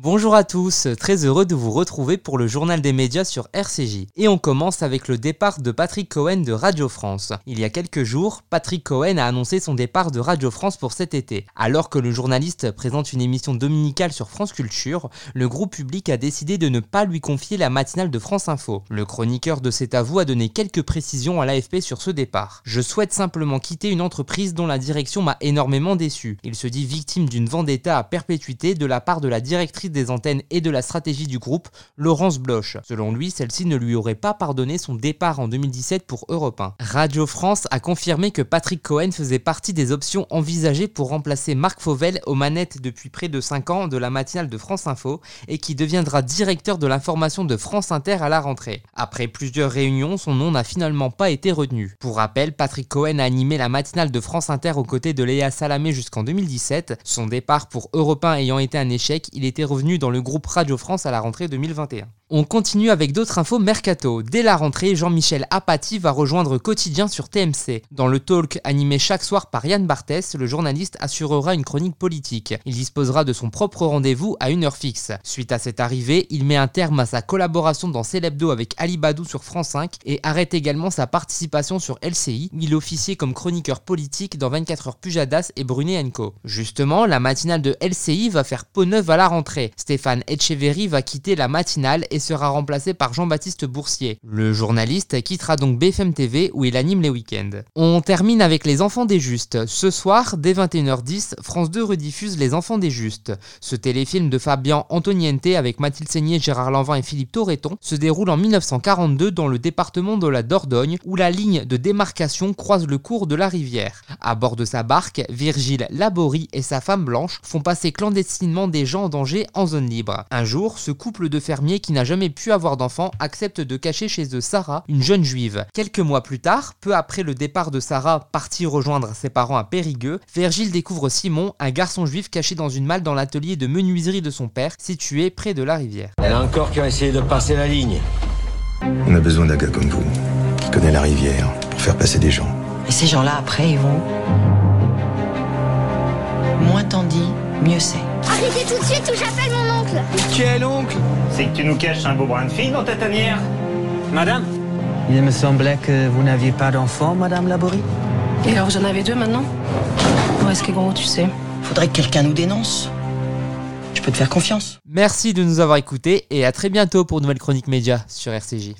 Bonjour à tous, très heureux de vous retrouver pour le journal des médias sur RCJ. Et on commence avec le départ de Patrick Cohen de Radio France. Il y a quelques jours, Patrick Cohen a annoncé son départ de Radio France pour cet été. Alors que le journaliste présente une émission dominicale sur France Culture, le groupe public a décidé de ne pas lui confier la matinale de France Info. Le chroniqueur de cet avou a donné quelques précisions à l'AFP sur ce départ. Je souhaite simplement quitter une entreprise dont la direction m'a énormément déçu. Il se dit victime d'une vendetta à perpétuité de la part de la directrice des antennes et de la stratégie du groupe, Laurence Bloch. Selon lui, celle-ci ne lui aurait pas pardonné son départ en 2017 pour Europe 1. Radio France a confirmé que Patrick Cohen faisait partie des options envisagées pour remplacer Marc Fauvel aux manettes depuis près de 5 ans de la matinale de France Info et qui deviendra directeur de l'information de France Inter à la rentrée. Après plusieurs réunions, son nom n'a finalement pas été retenu. Pour rappel, Patrick Cohen a animé la matinale de France Inter aux côtés de Léa Salamé jusqu'en 2017. Son départ pour Europe 1 ayant été un échec, il était revenu dans le groupe Radio France à la rentrée 2021. On continue avec d'autres infos mercato. Dès la rentrée, Jean-Michel Apathy va rejoindre Quotidien sur TMC. Dans le talk animé chaque soir par Yann Barthès, le journaliste assurera une chronique politique. Il disposera de son propre rendez-vous à une heure fixe. Suite à cette arrivée, il met un terme à sa collaboration dans Célébdo avec Ali Badou sur France 5 et arrête également sa participation sur LCI, où il officiait comme chroniqueur politique dans 24 heures Pujadas et Brunet Co. Justement, la matinale de LCI va faire peau neuve à la rentrée. Stéphane Etcheverry va quitter la matinale et sera remplacé par Jean-Baptiste Boursier. Le journaliste quittera donc BFM TV où il anime les week-ends. On termine avec Les Enfants des Justes. Ce soir, dès 21h10, France 2 rediffuse Les Enfants des Justes. Ce téléfilm de Fabien Antoniente avec Mathilde Seigné, Gérard Lanvin et Philippe Torreton se déroule en 1942 dans le département de la Dordogne où la ligne de démarcation croise le cours de la rivière. À bord de sa barque, Virgile Laborie et sa femme Blanche font passer clandestinement des gens en danger en zone libre. Un jour, ce couple de fermiers qui n'a jamais pu avoir d'enfant accepte de cacher chez eux Sarah, une jeune juive. Quelques mois plus tard, peu après le départ de Sarah partie rejoindre ses parents à Périgueux, Virgile découvre Simon, un garçon juif caché dans une malle dans l'atelier de menuiserie de son père, situé près de la rivière. Elle a encore qui a essayé de passer la ligne. On a besoin d'un gars comme vous, qui connaît la rivière, pour faire passer des gens. Et ces gens-là, après, ils vont. Moins t'en dis, mieux c'est. Arrêtez tout de suite ou j'appelle mon oncle Qui est l'oncle C'est que tu nous caches un beau brin de fille dans ta tanière Madame Il me semblait que vous n'aviez pas d'enfant, Madame Laborie. Et alors vous en avez deux maintenant Où est-ce que gros, tu sais Faudrait que quelqu'un nous dénonce. Je peux te faire confiance. Merci de nous avoir écoutés et à très bientôt pour une nouvelle chronique média sur RCJ.